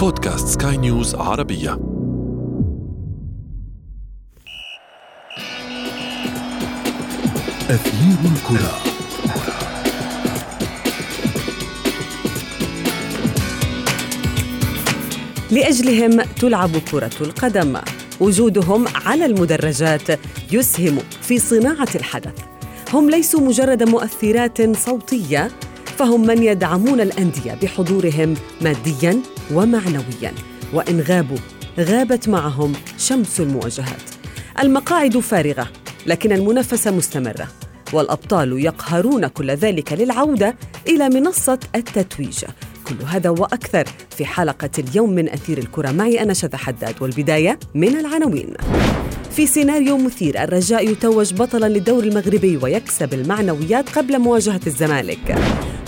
بودكاست سكاي نيوز عربية. أثير الكرة. لأجلهم تلعب كرة القدم. وجودهم على المدرجات يسهم في صناعة الحدث. هم ليسوا مجرد مؤثرات صوتية فهم من يدعمون الأندية بحضورهم مادياً ومعنوياً وإن غابوا غابت معهم شمس المواجهات. المقاعد فارغة لكن المنافسة مستمرة والأبطال يقهرون كل ذلك للعودة إلى منصة التتويج. كل هذا وأكثر في حلقة اليوم من أثير الكرة. معي أنا شذى حداد والبداية من العناوين. في سيناريو مثير الرجاء يتوج بطلا للدور المغربي ويكسب المعنويات قبل مواجهة الزمالك.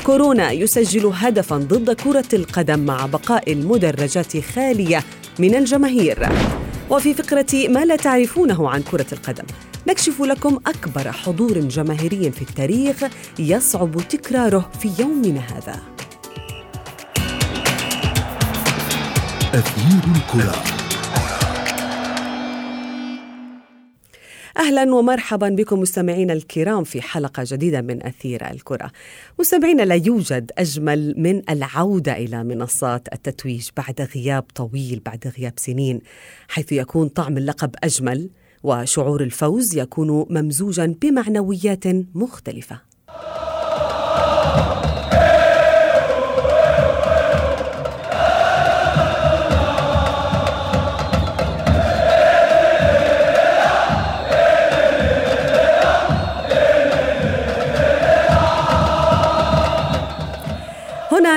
كورونا يسجل هدفا ضد كرة القدم مع بقاء المدرجات خالية من الجماهير. وفي فقرة ما لا تعرفونه عن كرة القدم نكشف لكم أكبر حضور جماهيري في التاريخ يصعب تكراره في يومنا هذا. أثير الكرة. أهلا ومرحبا بكم مستمعينا الكرام في حلقة جديدة من أثير الكرة. مستمعينا لا يوجد أجمل من العودة إلى منصات التتويج بعد غياب طويل بعد غياب سنين حيث يكون طعم اللقب أجمل وشعور الفوز يكون ممزوجا بمعنويات مختلفة.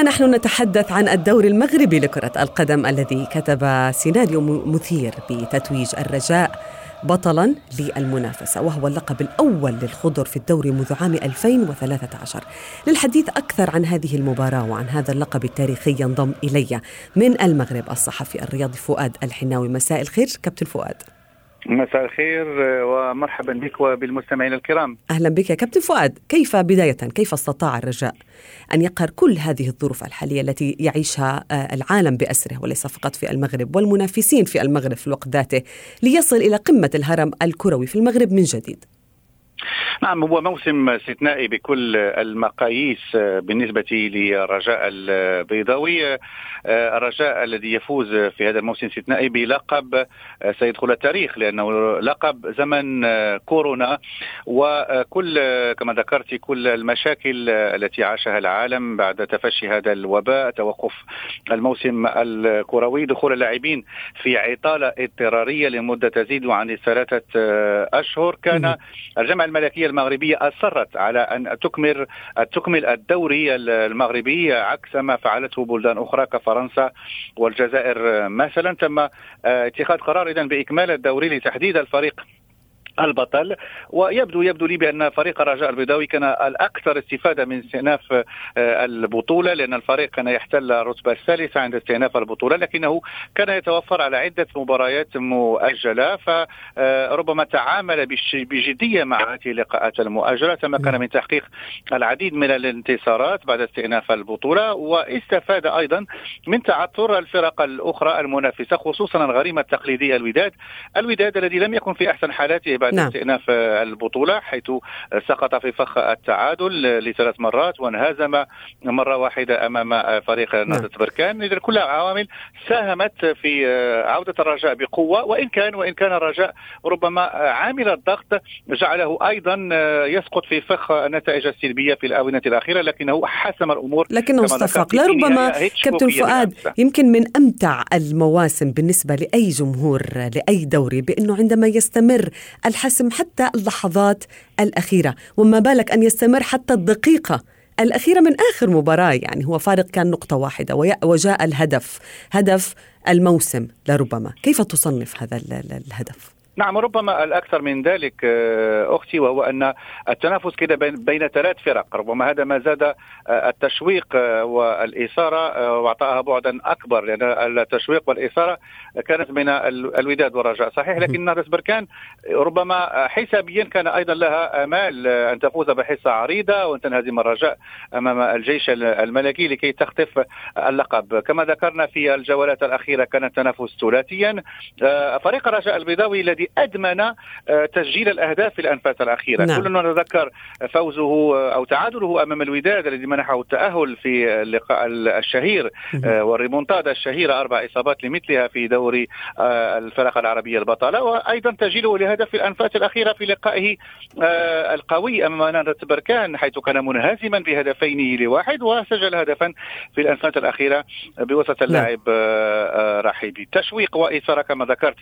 نحن نتحدث عن الدور المغربي لكرة القدم الذي كتب سيناريو مثير بتتويج الرجاء بطلا للمنافسة وهو اللقب الأول للخضر في الدوري منذ عام 2013 للحديث أكثر عن هذه المباراة وعن هذا اللقب التاريخي ينضم إلي من المغرب الصحفي الرياضي فؤاد الحناوي. مساء الخير كابتن فؤاد. مساء الخير ومرحبا بك وبالمستمعين الكرام. أهلا بك يا كابتن فؤاد. كيف بداية؟ كيف استطاع الرجاء أن يقهر كل هذه الظروف الحالية التي يعيشها العالم بأسره وليس فقط في المغرب والمنافسين في المغرب في الوقت ذاته ليصل إلى قمة الهرم الكروي في المغرب من جديد؟ نعم هو موسم استثنائي بكل المقاييس بالنسبة للرجاء البيضاوي. الرجاء الذي يفوز في هذا الموسم الاستثنائي بلقب سيدخل التاريخ لأنه لقب زمن كورونا. وكل كما ذكرت كل المشاكل التي عاشها العالم بعد تفشي هذا الوباء توقف الموسم الكروي دخول اللاعبين في عطالة اضطرارية لمدة تزيد عن ثلاثة أشهر. كان الجامعة الملكية المغربية أصرت على أن تكمل تكمل الدوري المغربي عكس ما فعلته بلدان أخرى كفرنسا والجزائر. مثلا تم اتخاذ قرار إذا بإكمال الدوري لتحديد الفريق البطل ويبدو يبدو لي بأن فريق الرجاء البيضاوي كان الأكثر استفادة من استئناف البطولة لأن الفريق كان يحتل الرتبة الثالثة عند استئناف البطولة لكنه كان يتوفر على عدة مباريات مؤجلة فربما تعامل بجدية مع هذه اللقاءات المؤجلة تمكن من تحقيق العديد من الانتصارات بعد استئناف البطولة واستفاد أيضا من تعثر الفرق الأخرى المنافسة خصوصا الغريمة التقليدية الوداد الوداد الذي لم يكن في أحسن حالاته بعد نعم. استئناف البطولة حيث سقط في فخ التعادل لثلاث مرات وانهزم مرة واحدة أمام فريق نهضة نعم. بركان إذا كلها عوامل ساهمت في عودة الرجاء بقوة وإن كان وإن كان الرجاء ربما عامل الضغط جعله أيضا يسقط في فخ النتائج السلبية في الآونة الأخيرة لكنه حسم الأمور لكنه استفاق لربما كابتن فؤاد يمكن من أمتع المواسم بالنسبة لأي جمهور لأي دوري بأنه عندما يستمر الحسم حتى اللحظات الأخيرة. وما بالك أن يستمر حتى الدقيقة الأخيرة من آخر مباراة. يعني هو فارق كان نقطة واحدة وجاء الهدف هدف الموسم لربما. كيف تصنف هذا الهدف؟ نعم ربما الأكثر من ذلك آه، أختي وهو أن التنافس كده بين ثلاث فرق. ربما هذا ما زاد آه، التشويق آه، والإثارة وأعطاها بعدا أكبر لأن التشويق والإثارة كانت بين الوداد والرجاء. صحيح لكن نهضه بركان ربما حسابيا كان أيضا لها امال أن تفوز بحصة عريضة وأن تنهزم الرجاء أمام الجيش الملكي لكي تخطف اللقب. كما ذكرنا في الجولات الأخيرة كان التنافس ثلاثيا. فريق الرجاء البيضاوي الذي ادمن آه، تسجيل الأهداف في الأنفاس الأخيرة نعم. كلنا نتذكر فوزه آه، أو تعادله أمام الوداد الذي منحه التأهل في اللقاء الشهير آه، والريمونتادا الشهيرة أربع إصابات لمثلها في دوري الفرق العربية البطاله وأيضا تسجيله لهدف في الأنفاس الأخيرة في لقائه القوي أمام نهضه بركان حيث كان منهزما بهدفين لواحد وسجل هدفا في الأنفاس الأخيرة بوسط نعم. اللاعب رحيبي تشويق وإثارة كما ذكرت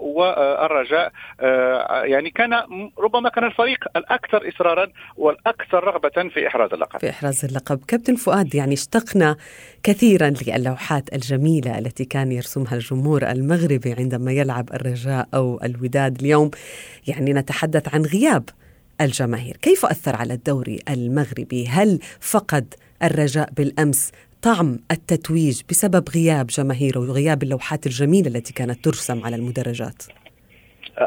والرجاء آه، يعني كان ربما كان الفريق الأكثر إصرارا والأكثر رغبة في إحراز اللقب. في إحراز اللقب، كابتن فؤاد يعني اشتقنا كثيرا للوحات الجميلة التي كان يرسمها الجمهور المغربي عندما يلعب الرجاء أو الوداد، اليوم يعني نتحدث عن غياب الجماهير، كيف أثر على الدوري المغربي؟ هل فقد الرجاء بالأمس طعم التتويج بسبب غياب جماهيره وغياب اللوحات الجميلة التي كانت ترسم على المدرجات.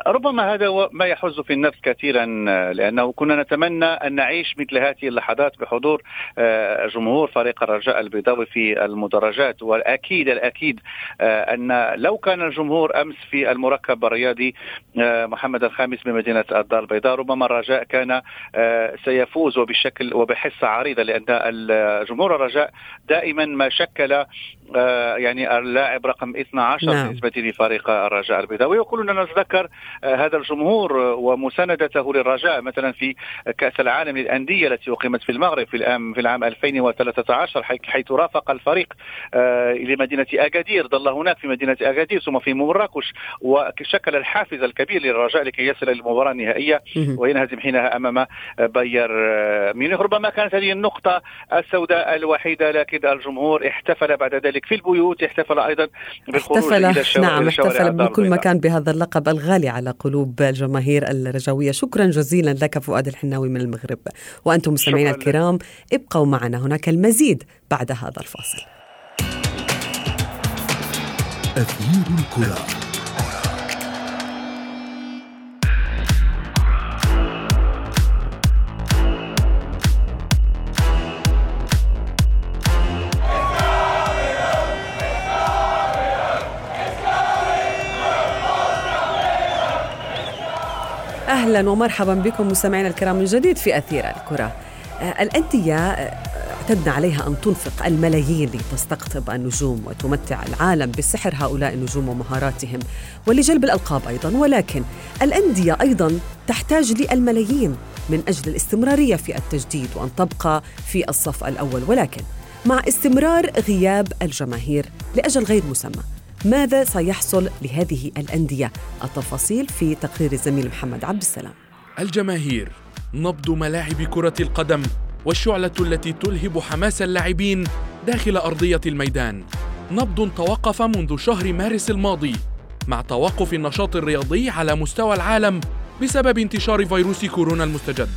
ربما هذا ما يحز في النفس كثيرا لأنه كنا نتمنى أن نعيش مثل هذه اللحظات بحضور آه، جمهور فريق الرجاء البيضاوي في المدرجات. والأكيد الأكيد آه، أن لو كان الجمهور أمس في المركب الرياضي آه، محمد الخامس بمدينة الدار البيضاء ربما الرجاء كان سيفوز وبشكل وبحصة عريضة لأن جمهور الرجاء دائما ما شكل يعني اللاعب رقم 12 نعم. بالنسبة لفريق الرجاء البيضاوي. وكلنا نتذكر آه، هذا الجمهور ومساندته للرجاء مثلا في كأس العالم للأندية التي أقيمت في المغرب في العام في العام 2013 حيث رافق الفريق آه، لمدينة أكادير ظل هناك في مدينة أكادير ثم في مراكش وشكل الحافز الكبير للرجاء لكي يصل للمباراة النهائية وينهزم حينها أمام باير آه، ميونخ. ربما كانت هذه النقطة السوداء الوحيدة لكن الجمهور احتفل بعد ذلك في البيوت احتفل أيضا بالخروج احتفل. إلى الشوارع نعم احتفل بكل مكان بهذا اللقب الغالي غالي على قلوب الجماهير الرجوية. شكرا جزيلا لك فؤاد الحناوي من المغرب. وأنتم مستمعينا الكرام ابقوا معنا. هناك المزيد بعد هذا الفاصل. أثير الكرة. أهلا ومرحبا بكم مستمعينا الكرام من جديد في أثير الكرة. آه، الأندية آه، اعتدنا عليها أن تنفق الملايين لتستقطب النجوم وتمتع العالم بسحر هؤلاء النجوم ومهاراتهم ولجلب الألقاب أيضا ولكن الأندية أيضا تحتاج للملايين من أجل الاستمرارية في التجديد وأن تبقى في الصف الأول ولكن مع استمرار غياب الجماهير لأجل غير مسمى ماذا سيحصل لهذه الأندية؟ التفاصيل في تقرير الزميل محمد عبد السلام. الجماهير نبض ملاعب كرة القدم والشعلة التي تلهب حماس اللاعبين داخل أرضية الميدان. نبض توقف منذ شهر مارس الماضي مع توقف النشاط الرياضي على مستوى العالم بسبب انتشار فيروس كورونا المستجد.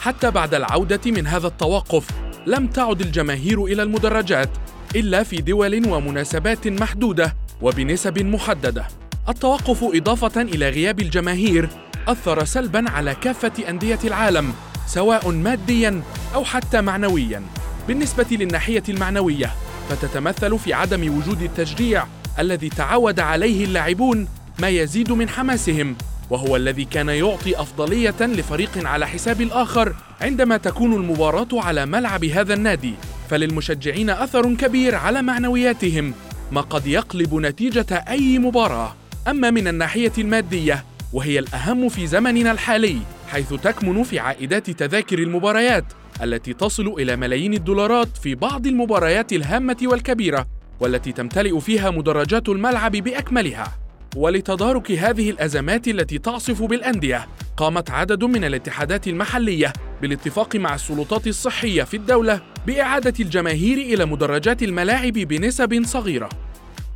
حتى بعد العودة من هذا التوقف لم تعد الجماهير إلى المدرجات إلا في دول ومناسبات محدودة وبنسب محددة. التوقف إضافة إلى غياب الجماهير أثر سلباً على كافة أندية العالم سواء مادياً أو حتى معنوياً. بالنسبة للناحية المعنوية فتتمثل في عدم وجود التشجيع الذي تعود عليه اللاعبون ما يزيد من حماسهم وهو الذي كان يعطي أفضلية لفريق على حساب الآخر عندما تكون المباراة على ملعب هذا النادي فللمشجعين أثر كبير على معنوياتهم ما قد يقلب نتيجة أي مباراة. أما من الناحية المادية وهي الأهم في زمننا الحالي حيث تكمن في عائدات تذاكر المباريات التي تصل إلى ملايين الدولارات في بعض المباريات الهامة والكبيرة والتي تمتلئ فيها مدرجات الملعب بأكملها. ولتدارك هذه الأزمات التي تعصف بالأندية قامت عدد من الاتحادات المحلية بالاتفاق مع السلطات الصحية في الدولة بإعادة الجماهير إلى مدرجات الملاعب بنسب صغيرة.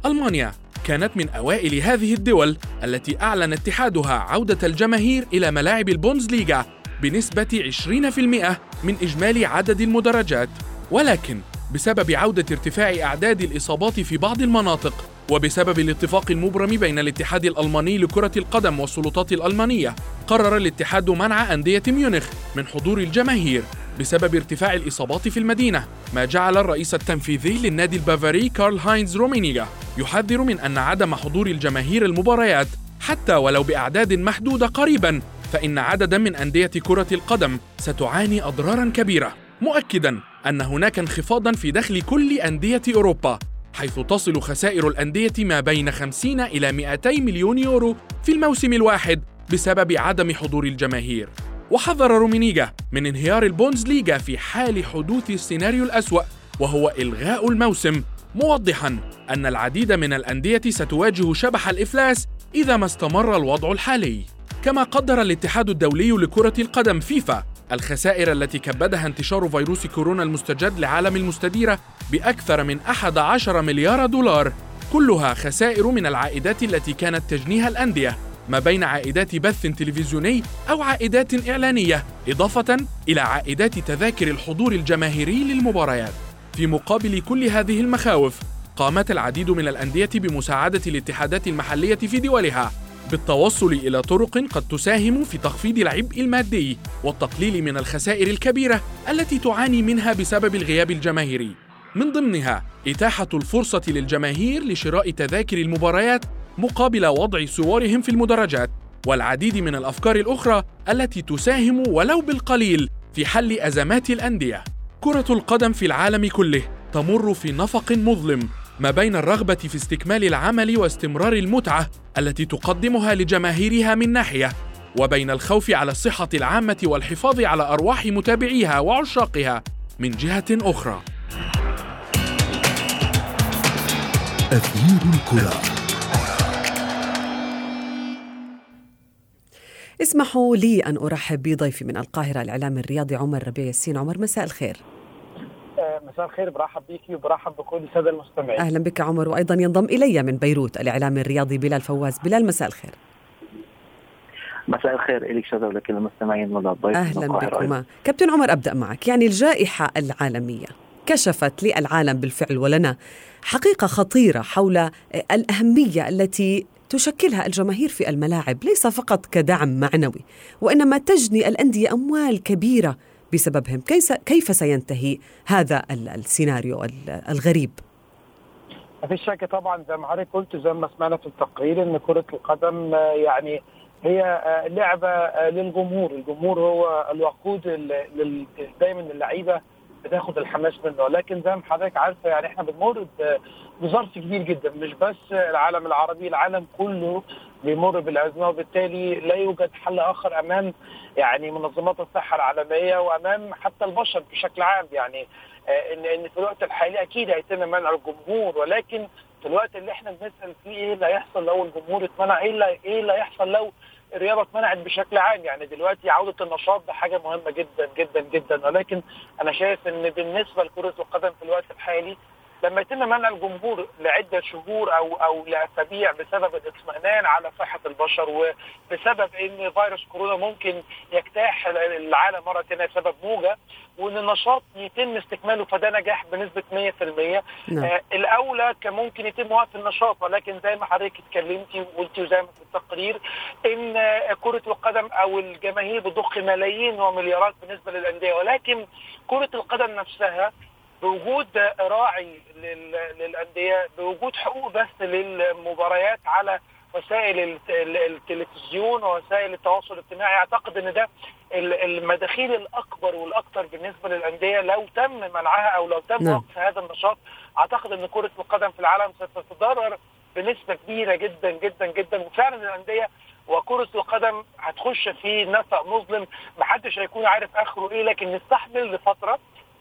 ألمانيا وكانت من أوائل هذه الدول التي أعلن اتحادها عودة الجماهير إلى ملاعب البوندسليغا بنسبة 20% من إجمالي عدد المدرجات ولكن بسبب عودة ارتفاع أعداد الإصابات في بعض المناطق وبسبب الاتفاق المبرم بين الاتحاد الألماني لكرة القدم والسلطات الألمانية قرر الاتحاد منع أندية ميونخ من حضور الجماهير بسبب ارتفاع الإصابات في المدينة ما جعل الرئيس التنفيذي للنادي البافاري كارل هاينز رومينيغا يحذر من أن عدم حضور الجماهير المباريات حتى ولو بأعداد محدودة قريبا فإن عددا من أندية كرة القدم ستعاني أضرارا كبيرة مؤكدا أن هناك انخفاضا في دخل كل أندية أوروبا حيث تصل خسائر الأندية ما بين 50 إلى 200 مليون يورو في الموسم الواحد بسبب عدم حضور الجماهير. وحذر رومينيغا من انهيار البوندسليغا في حال حدوث السيناريو الأسوأ وهو إلغاء الموسم. موضحا أن العديد من الأندية ستواجه شبح الإفلاس إذا ما استمر الوضع الحالي. كما قدر الاتحاد الدولي لكرة القدم فيفا الخسائر التي كبدها انتشار فيروس كورونا المستجد لعالم المستديرة بأكثر من 11 مليار دولار كلها خسائر من العائدات التي كانت تجنيها الأندية. ما بين عائدات بث تلفزيوني أو عائدات إعلانية إضافة إلى عائدات تذاكر الحضور الجماهيري للمباريات. في مقابل كل هذه المخاوف قامت العديد من الأندية بمساعدة الاتحادات المحلية في دولها بالتوصل إلى طرق قد تساهم في تخفيض العبء المادي والتقليل من الخسائر الكبيرة التي تعاني منها بسبب الغياب الجماهيري. من ضمنها إتاحة الفرصة للجماهير لشراء تذاكر المباريات مقابل وضع صورهم في المدرجات والعديد من الأفكار الأخرى التي تساهم ولو بالقليل في حل أزمات الأندية كرة القدم في العالم كله تمر في نفق مظلم ما بين الرغبة في استكمال العمل واستمرار المتعة التي تقدمها لجماهيرها من ناحية وبين الخوف على الصحة العامة والحفاظ على أرواح متابعيها وعشاقها من جهة أخرى. أثير الكرة اسمحوا لي أن أرحب بضيفي من القاهرة الإعلامي الرياضي عمر ربيع ياسين. عمر مساء الخير. مساء الخير برحب بك وبرحب بكل السادة المستمعين. أهلا بك عمر. وأيضا ينضم إلي من بيروت الاعلامي الرياضي بلال فواز. بلال مساء الخير. مساء الخير لك شذا ولكل المستمعين والضيف أهلا بكما. كابتن عمر أبدأ معك. يعني الجائحة العالمية كشفت للعالم بالفعل ولنا حقيقة خطيرة حول الأهمية التي تشكلها الجماهير في الملاعب ليس فقط كدعم معنوي وإنما تجني الأندية أموال كبيرة بسببهم. كيف سينتهي هذا السيناريو الغريب؟ ما فيش شك طبعا زي ما حضرتك قلت زي ما سمعنا في التقرير إن كرة القدم يعني هي لعبة للجمهور، الجمهور هو الوقود دايما اللعيبه بتاخد الحماس منه. ولكن زي ما حضرتك عارفة يعني إحنا بنمر بظرف كبير جدا. مش بس العالم العربي العالم كله بيمر بالأزمة وبالتالي لا يوجد حل آخر أمام يعني منظمات الصحة العالمية وأمام حتى البشر بشكل عام. يعني ان إن في الوقت الحالي أكيد هيتم منع الجمهور. ولكن في الوقت اللي إحنا بنسأل فيه إيه اللي هيحصل لو الجمهور اتمنع؟ إيه اللي إيه اللي هيحصل لو الرياضه اتمنعت بشكل عام. يعني دلوقتي عودة النشاط ده حاجة مهمة جدا جدا جدا. ولكن أنا شايف إن بالنسبة لكرة القدم في الوقت الحالي لما يتم منع الجمهور لعدة شهور أو أو لأسابيع بسبب الاطمئنان على صحة البشر وبسبب إن فيروس كورونا ممكن يجتاح العالم مرة ثانية بسبب موجة وإن النشاط يتم استكماله فده نجاح بنسبة 100% نعم. آه الأولى كان ممكن يتم وقف النشاط ولكن زي ما حضرتك اتكلمتي وقلتي وزي ما في التقرير إن كرة القدم أو الجماهير بتضخ ملايين ومليارات بالنسبة للأندية ولكن كرة القدم نفسها بوجود راعي للأندية بوجود حقوق بث للمباريات على وسائل التلفزيون ووسائل التواصل الاجتماعي. أعتقد إن ده المداخيل الأكبر والاكثر بالنسبة للأندية لو تم منعها أو لو تم نعم. وقف هذا النشاط. أعتقد إن كرة القدم في العالم ستتضرر بنسبة كبيرة جدا جدا جدا. وفعلا الأندية وكرة القدم هتخش في نفق مظلم محدش هيكون عارف آخره إيه لكن نستحمل لفترة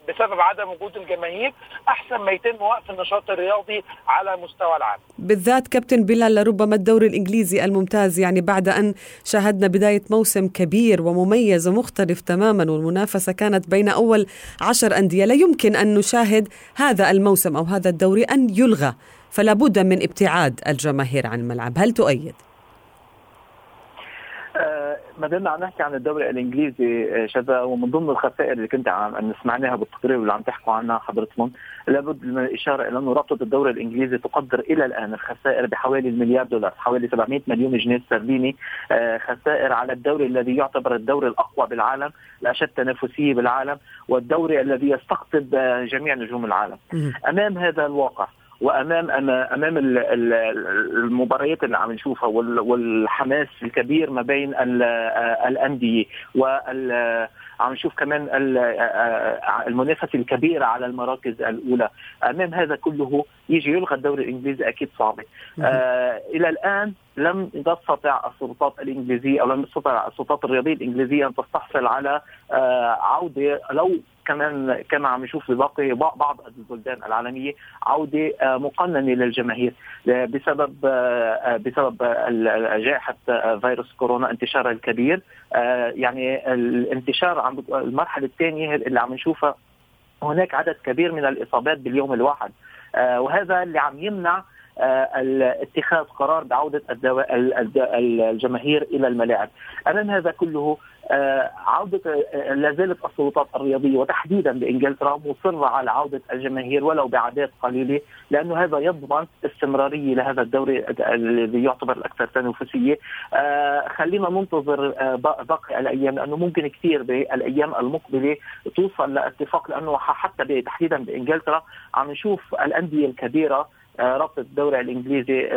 بسبب عدم وجود الجماهير أحسن ما يتم وقف النشاط الرياضي على مستوى العالم. بالذات كابتن بلال لربما الدوري الإنجليزي الممتاز يعني بعد أن شاهدنا بداية موسم كبير ومميز ومختلف تماما والمنافسة كانت بين أول عشر أندية لا يمكن أن نشاهد هذا الموسم أو هذا الدوري أن يلغى فلا بد من ابتعاد الجماهير عن الملعب هل تؤيد؟ ما دمنا عم نحكي عن الدوري الإنجليزي آه، شذا ومن ضمن الخسائر اللي كنت عم سمعناها بالتقرير واللي عم تحكوا عنها حضرتكم لابد من الإشارة إلى إنه رابطة الدوري الإنجليزي تقدر إلى الآن الخسائر بحوالي المليار دولار حوالي 700 مليون جنيه استرليني آه، خسائر على الدوري الذي يعتبر الدوري الأقوى بالعالم الاشد تنافسية بالعالم والدوري الذي يستقطب آه، جميع نجوم العالم. أمام هذا الواقع وامام أمام المباريات اللي عم نشوفها والحماس الكبير ما بين الأندية وال عم نشوف كمان المنافسة الكبيرة على المراكز الأولى. أمام هذا كله يجي يلغى الدوري الإنجليزي أكيد صعبه آه إلى الآن لم تستطع السلطات الإنجليزية أو لم تستطع السلطات الرياضية الإنجليزية أن تستحصل على آه عودة لو كمان كما عم نشوف بباقي بعض البلدان العالمية عودة آه، مقننة للجماهير. آه، بسبب آه، بسبب جائحة فيروس كورونا انتشارها الكبير. يعني الانتشار عم المرحلة الثانية اللي عم نشوفها. هناك عدد كبير من الإصابات باليوم الواحد. وهذا اللي عم يمنع اتخاذ قرار بعودة الجماهير إلى الملاعب. أمام هذا كله آه، عودة آه، لا زالت السلطات الرياضية وتحديدا بإنجلترا مصرة على عودة الجماهير ولو بعدات قليلة لأنه هذا يضمن استمرارية لهذا الدوري الذي يعتبر الأكثر تنافسية. آه، خلينا ننتظر باقي الأيام لأنه ممكن كثير بالأيام المقبلة توصل لاتفاق لأنه حتى تحديدا بإنجلترا عم نشوف الأندية الكبيرة رابطه الدوري الإنجليزي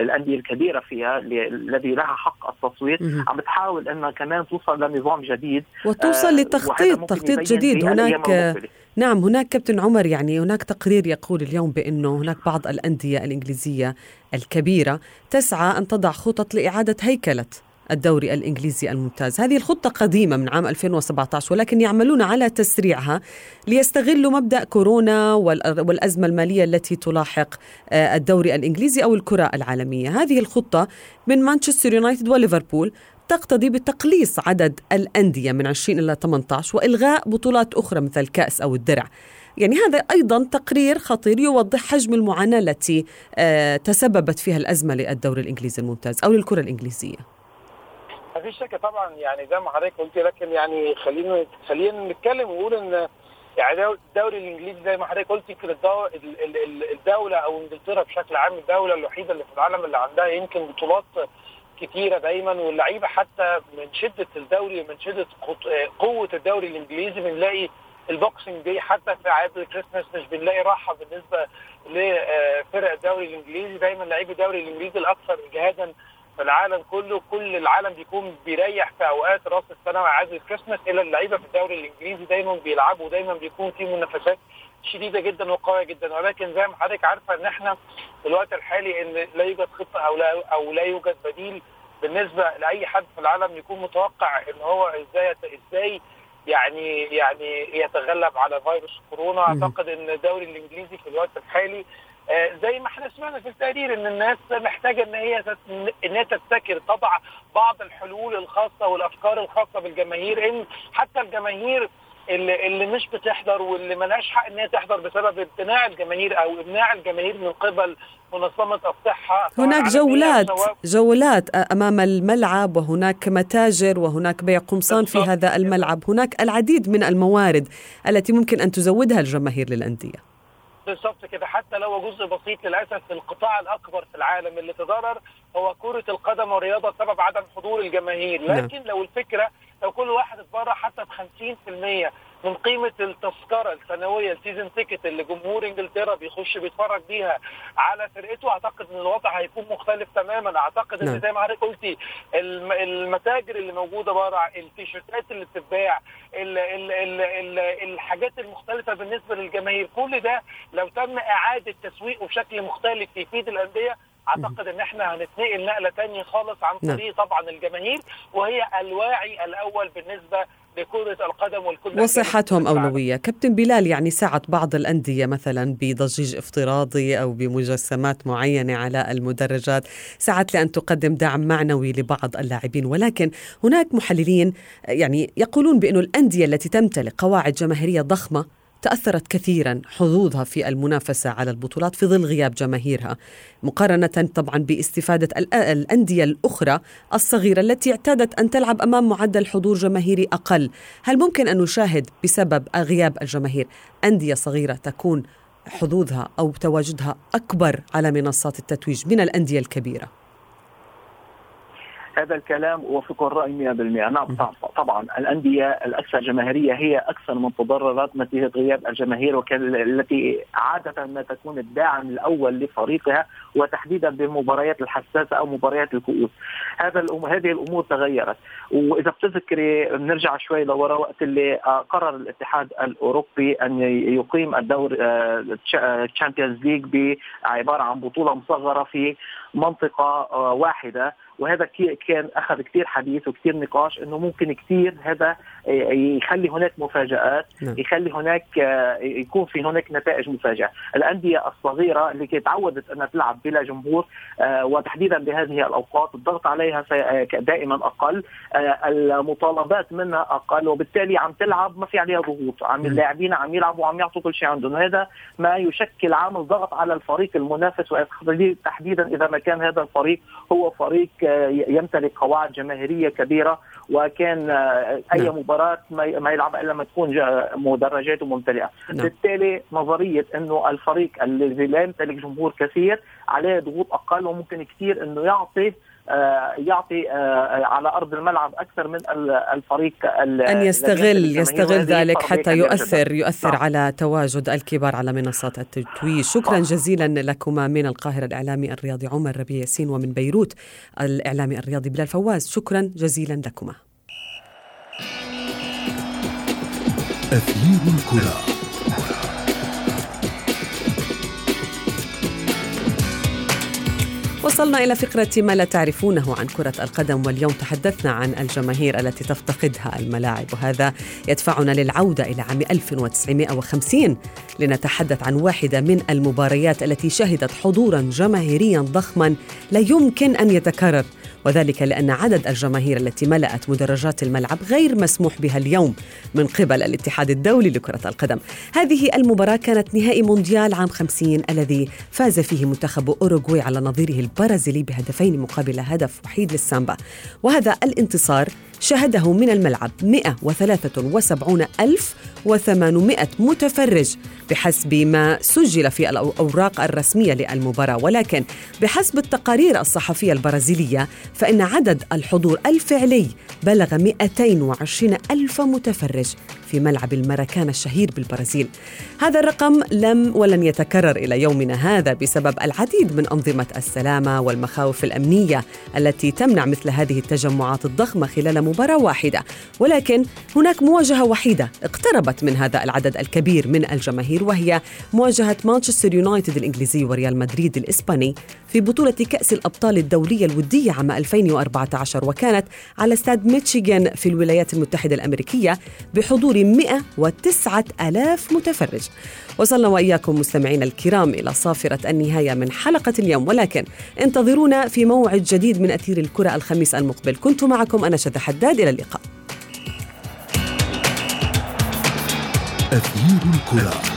الأندية الكبيرة فيها الذي لها حق التصويت. عم بتحاول إنها كمان توصل لنظام جديد وتوصل آه لتخطيط تخطيط جديد. هناك نعم هناك كابتن عمر يعني هناك تقرير يقول اليوم بأنه هناك بعض الأندية الإنجليزية الكبيرة تسعى أن تضع خطط لإعادة هيكلة. الدوري الإنجليزي الممتاز. هذه الخطة قديمة من عام 2017 ولكن يعملون على تسريعها ليستغلوا مبدأ كورونا والأزمة المالية التي تلاحق آه، الدوري الإنجليزي أو الكرة العالمية. هذه الخطة من مانشستر يونايتد وليفربول تقتضي بتقليص عدد الأندية من 20 إلى 18 وإلغاء بطولات أخرى مثل الكأس أو الدرع. يعني هذا أيضا تقرير خطير يوضح حجم المعاناة التي آه، تسببت فيها الأزمة للدوري الإنجليزي الممتاز أو للكرة الإنجليزية. ما فيش شك طبعا يعني زي ما حضرتك قلت لكن يعني خلينا خلينا نتكلم ونقول إن يعني الدوري الإنجليزي زي ما حضرتك قلت يمكن الدولة أو إنجلترا بشكل عام الدولة الوحيدة اللي في العالم اللي عندها يمكن بطولات كتيرة دايما واللعيبة حتى من شدة الدوري من شدة قوة الدوري الإنجليزي بنلاقي ال Boxing Day حتى في اعياد الكريسماس مش بنلاقي راحة بالنسبة لفرق الدوري الإنجليزي. دايما لعيب الدوري الإنجليزي الأكثر اجهادا في العالم كله كل العالم بيكون بيريح في أوقات راس السنة وعيد الكريسماس إلا اللعيبة في الدوري الإنجليزي دايما بيلعبوا ودايما بيكون في منافسات شديدة جدا وقوية جدا. ولكن زي ما حضرتك عارفة إن إحنا في الوقت الحالي إن لا يوجد خطة أو لا أو لا يوجد بديل بالنسبة لأي حد في العالم يكون متوقع إن هو إزاي إزاي يعني يعني يتغلب على فيروس كورونا. أعتقد إن الدوري الإنجليزي في الوقت الحالي زي ما إحنا سمعنا في التقرير إن الناس محتاجة إن هي إن هي تبتكر تضع بعض الحلول الخاصة والأفكار الخاصة بالجماهير إن حتى الجماهير اللي, اللي مش بتحضر واللي ملهاش حق إن هي تحضر بسبب امتناع الجماهير أو إمناع الجماهير من قبل منظمة الصحة. هناك جولات جولات أمام الملعب وهناك متاجر وهناك بيع قمصان في هذا الملعب. هناك العديد من الموارد التي ممكن أن تزودها الجماهير للأندية. بالظبط كده حتى لو جزء بسيط للأسف القطاع الأكبر في العالم اللي تضرر هو كرة القدم والرياضة بسبب عدم حضور الجماهير نعم. لكن لو الفكرة لو كل واحد اتبرع حتى ب 50% من قيمة التذكرة السنوية ال season ticket اللي جمهور إنجلترا بيخش بيتفرج بيها على فرقته أعتقد إن الوضع هيكون مختلف تماما أعتقد إن نعم. زي ما حضرتك قلتي المتاجر اللي موجودة بره التيشيرتات اللي بتتباع الحاجات المختلفة بالنسبة للجماهير كل ده لو تم إعادة تسويقه بشكل مختلف يفيد الأندية أعتقد إن إحنا هنتنقل نقلة ثانية خالص عن نعم. طريق طبعا الجماهير وهي الواعي الأول بالنسبة لكرة القدم والكل وصحتهم أولوية. كابتن بلال يعني ساعت بعض الأندية مثلا بضجيج افتراضي أو بمجسمات معينة على المدرجات. ساعت لأن تقدم دعم معنوي لبعض اللاعبين. ولكن هناك محللين يعني يقولون بأن الأندية التي تمتلك قواعد جماهيرية ضخمة تأثرت كثيرا حظوظها في المنافسة على البطولات في ظل غياب جماهيرها مقارنة طبعا باستفادة الأندية الأخرى الصغيرة التي اعتادت أن تلعب أمام معدل حضور جماهيري أقل هل ممكن أن نشاهد بسبب غياب الجماهير أندية صغيرة تكون حظوظها أو تواجدها أكبر على منصات التتويج من الأندية الكبيرة؟ هذا الكلام اوافق الرأي 100% نعم طبعا الأندية الأكثر جماهيرية هي أكثر من تضررت نتيجة غياب الجماهير التي عادة ما تكون الداعم الأول لفريقها وتحديدا بالمباريات الحساسة أو مباريات الكؤوس. هذا الأم... هذه الأمور تغيرت. وإذا بتذكري نرجع شوي لورا وقت اللي آه، قرر الاتحاد الأوروبي أن يقيم الدور Champions آه، League بعبارة عن بطولة مصغرة في منطقة آه، واحدة. وهذا كان أخذ كثير حديث وكثير نقاش إنه ممكن كثير هذا يخلي هناك مفاجآت نعم. يخلي هناك يكون في هناك نتائج مفاجئه الأندية الصغيرة اللي تعودت أنها تلعب بلا جمهور آه، وتحديدا بهذه الأوقات الضغط عليها آه، دائما أقل آه، المطالبات منها أقل وبالتالي عم تلعب ما في عليها ضغوط عم اللاعبين عم يلعبوا وعم يعطوا كل شيء عندهم هذا ما يشكل عامل ضغط على الفريق المنافس تحديدا إذا ما كان هذا الفريق هو فريق يمتلك قواعد جماهيرية كبيرة وكان أي نعم. مباراة ما يلعب إلا ما تكون مدرجاته ممتلئة نعم. بالتالي نظرية إنه الفريق الذي لا يمتلك جمهور كثير عليه ضغوط أقل وممكن كثير إنه يعطي آه، يعطي آه، على أرض الملعب أكثر من الفريق أن يستغل يستغل ذلك حتى يؤثر يؤثر نعم. على تواجد الكبار على منصات التتويج. شكرا جزيلا لكما من القاهرة الإعلامي الرياضي عمر ربيع ياسين ومن بيروت الإعلامي الرياضي بلال فواز. شكرا جزيلا لكما. أثير الكرة. وصلنا إلى فقرة ما لا تعرفونه عن كرة القدم واليوم تحدثنا عن الجماهير التي تفتقدها الملاعب وهذا يدفعنا للعودة إلى عام 1950 لنتحدث عن واحدة من المباريات التي شهدت حضورا جماهيريا ضخما لا يمكن أن يتكرر وذلك لأن عدد الجماهير التي ملأت مدرجات الملعب غير مسموح بها اليوم من قبل الاتحاد الدولي لكرة القدم. هذه المباراة كانت نهائي مونديال عام 50 الذي فاز فيه منتخب أوروغواي على نظيره البرازيلي بهدفين مقابل هدف وحيد للسامبا. وهذا الانتصار شهده من الملعب 173800 متفرج بحسب ما سجل في الأوراق الرسمية للمباراة. ولكن بحسب التقارير الصحفية البرازيلية فإن عدد الحضور الفعلي بلغ 220 ألف متفرج في ملعب المراكانا الشهير بالبرازيل. هذا الرقم لم ولن يتكرر إلى يومنا هذا بسبب العديد من أنظمة السلامة والمخاوف الأمنية التي تمنع مثل هذه التجمعات الضخمة خلال مباراة واحدة. ولكن هناك مواجهة وحيدة اقتربت من هذا العدد الكبير من الجماهير وهي مواجهة مانشستر يونايتد الإنجليزي وريال مدريد الإسباني في بطولة كأس الأبطال الدولية الودية عام 2014 وكانت على استاد ميتشيغان في الولايات المتحدة الأمريكية بحضور 109 ألاف متفرج. وصلنا وإياكم مستمعينا الكرام إلى صافرة النهاية من حلقة اليوم. ولكن انتظرونا في موعد جديد من أثير الكرة الخميس المقبل. كنت معكم أنا شذى حداد. إلى اللقاء. أثير الكرة.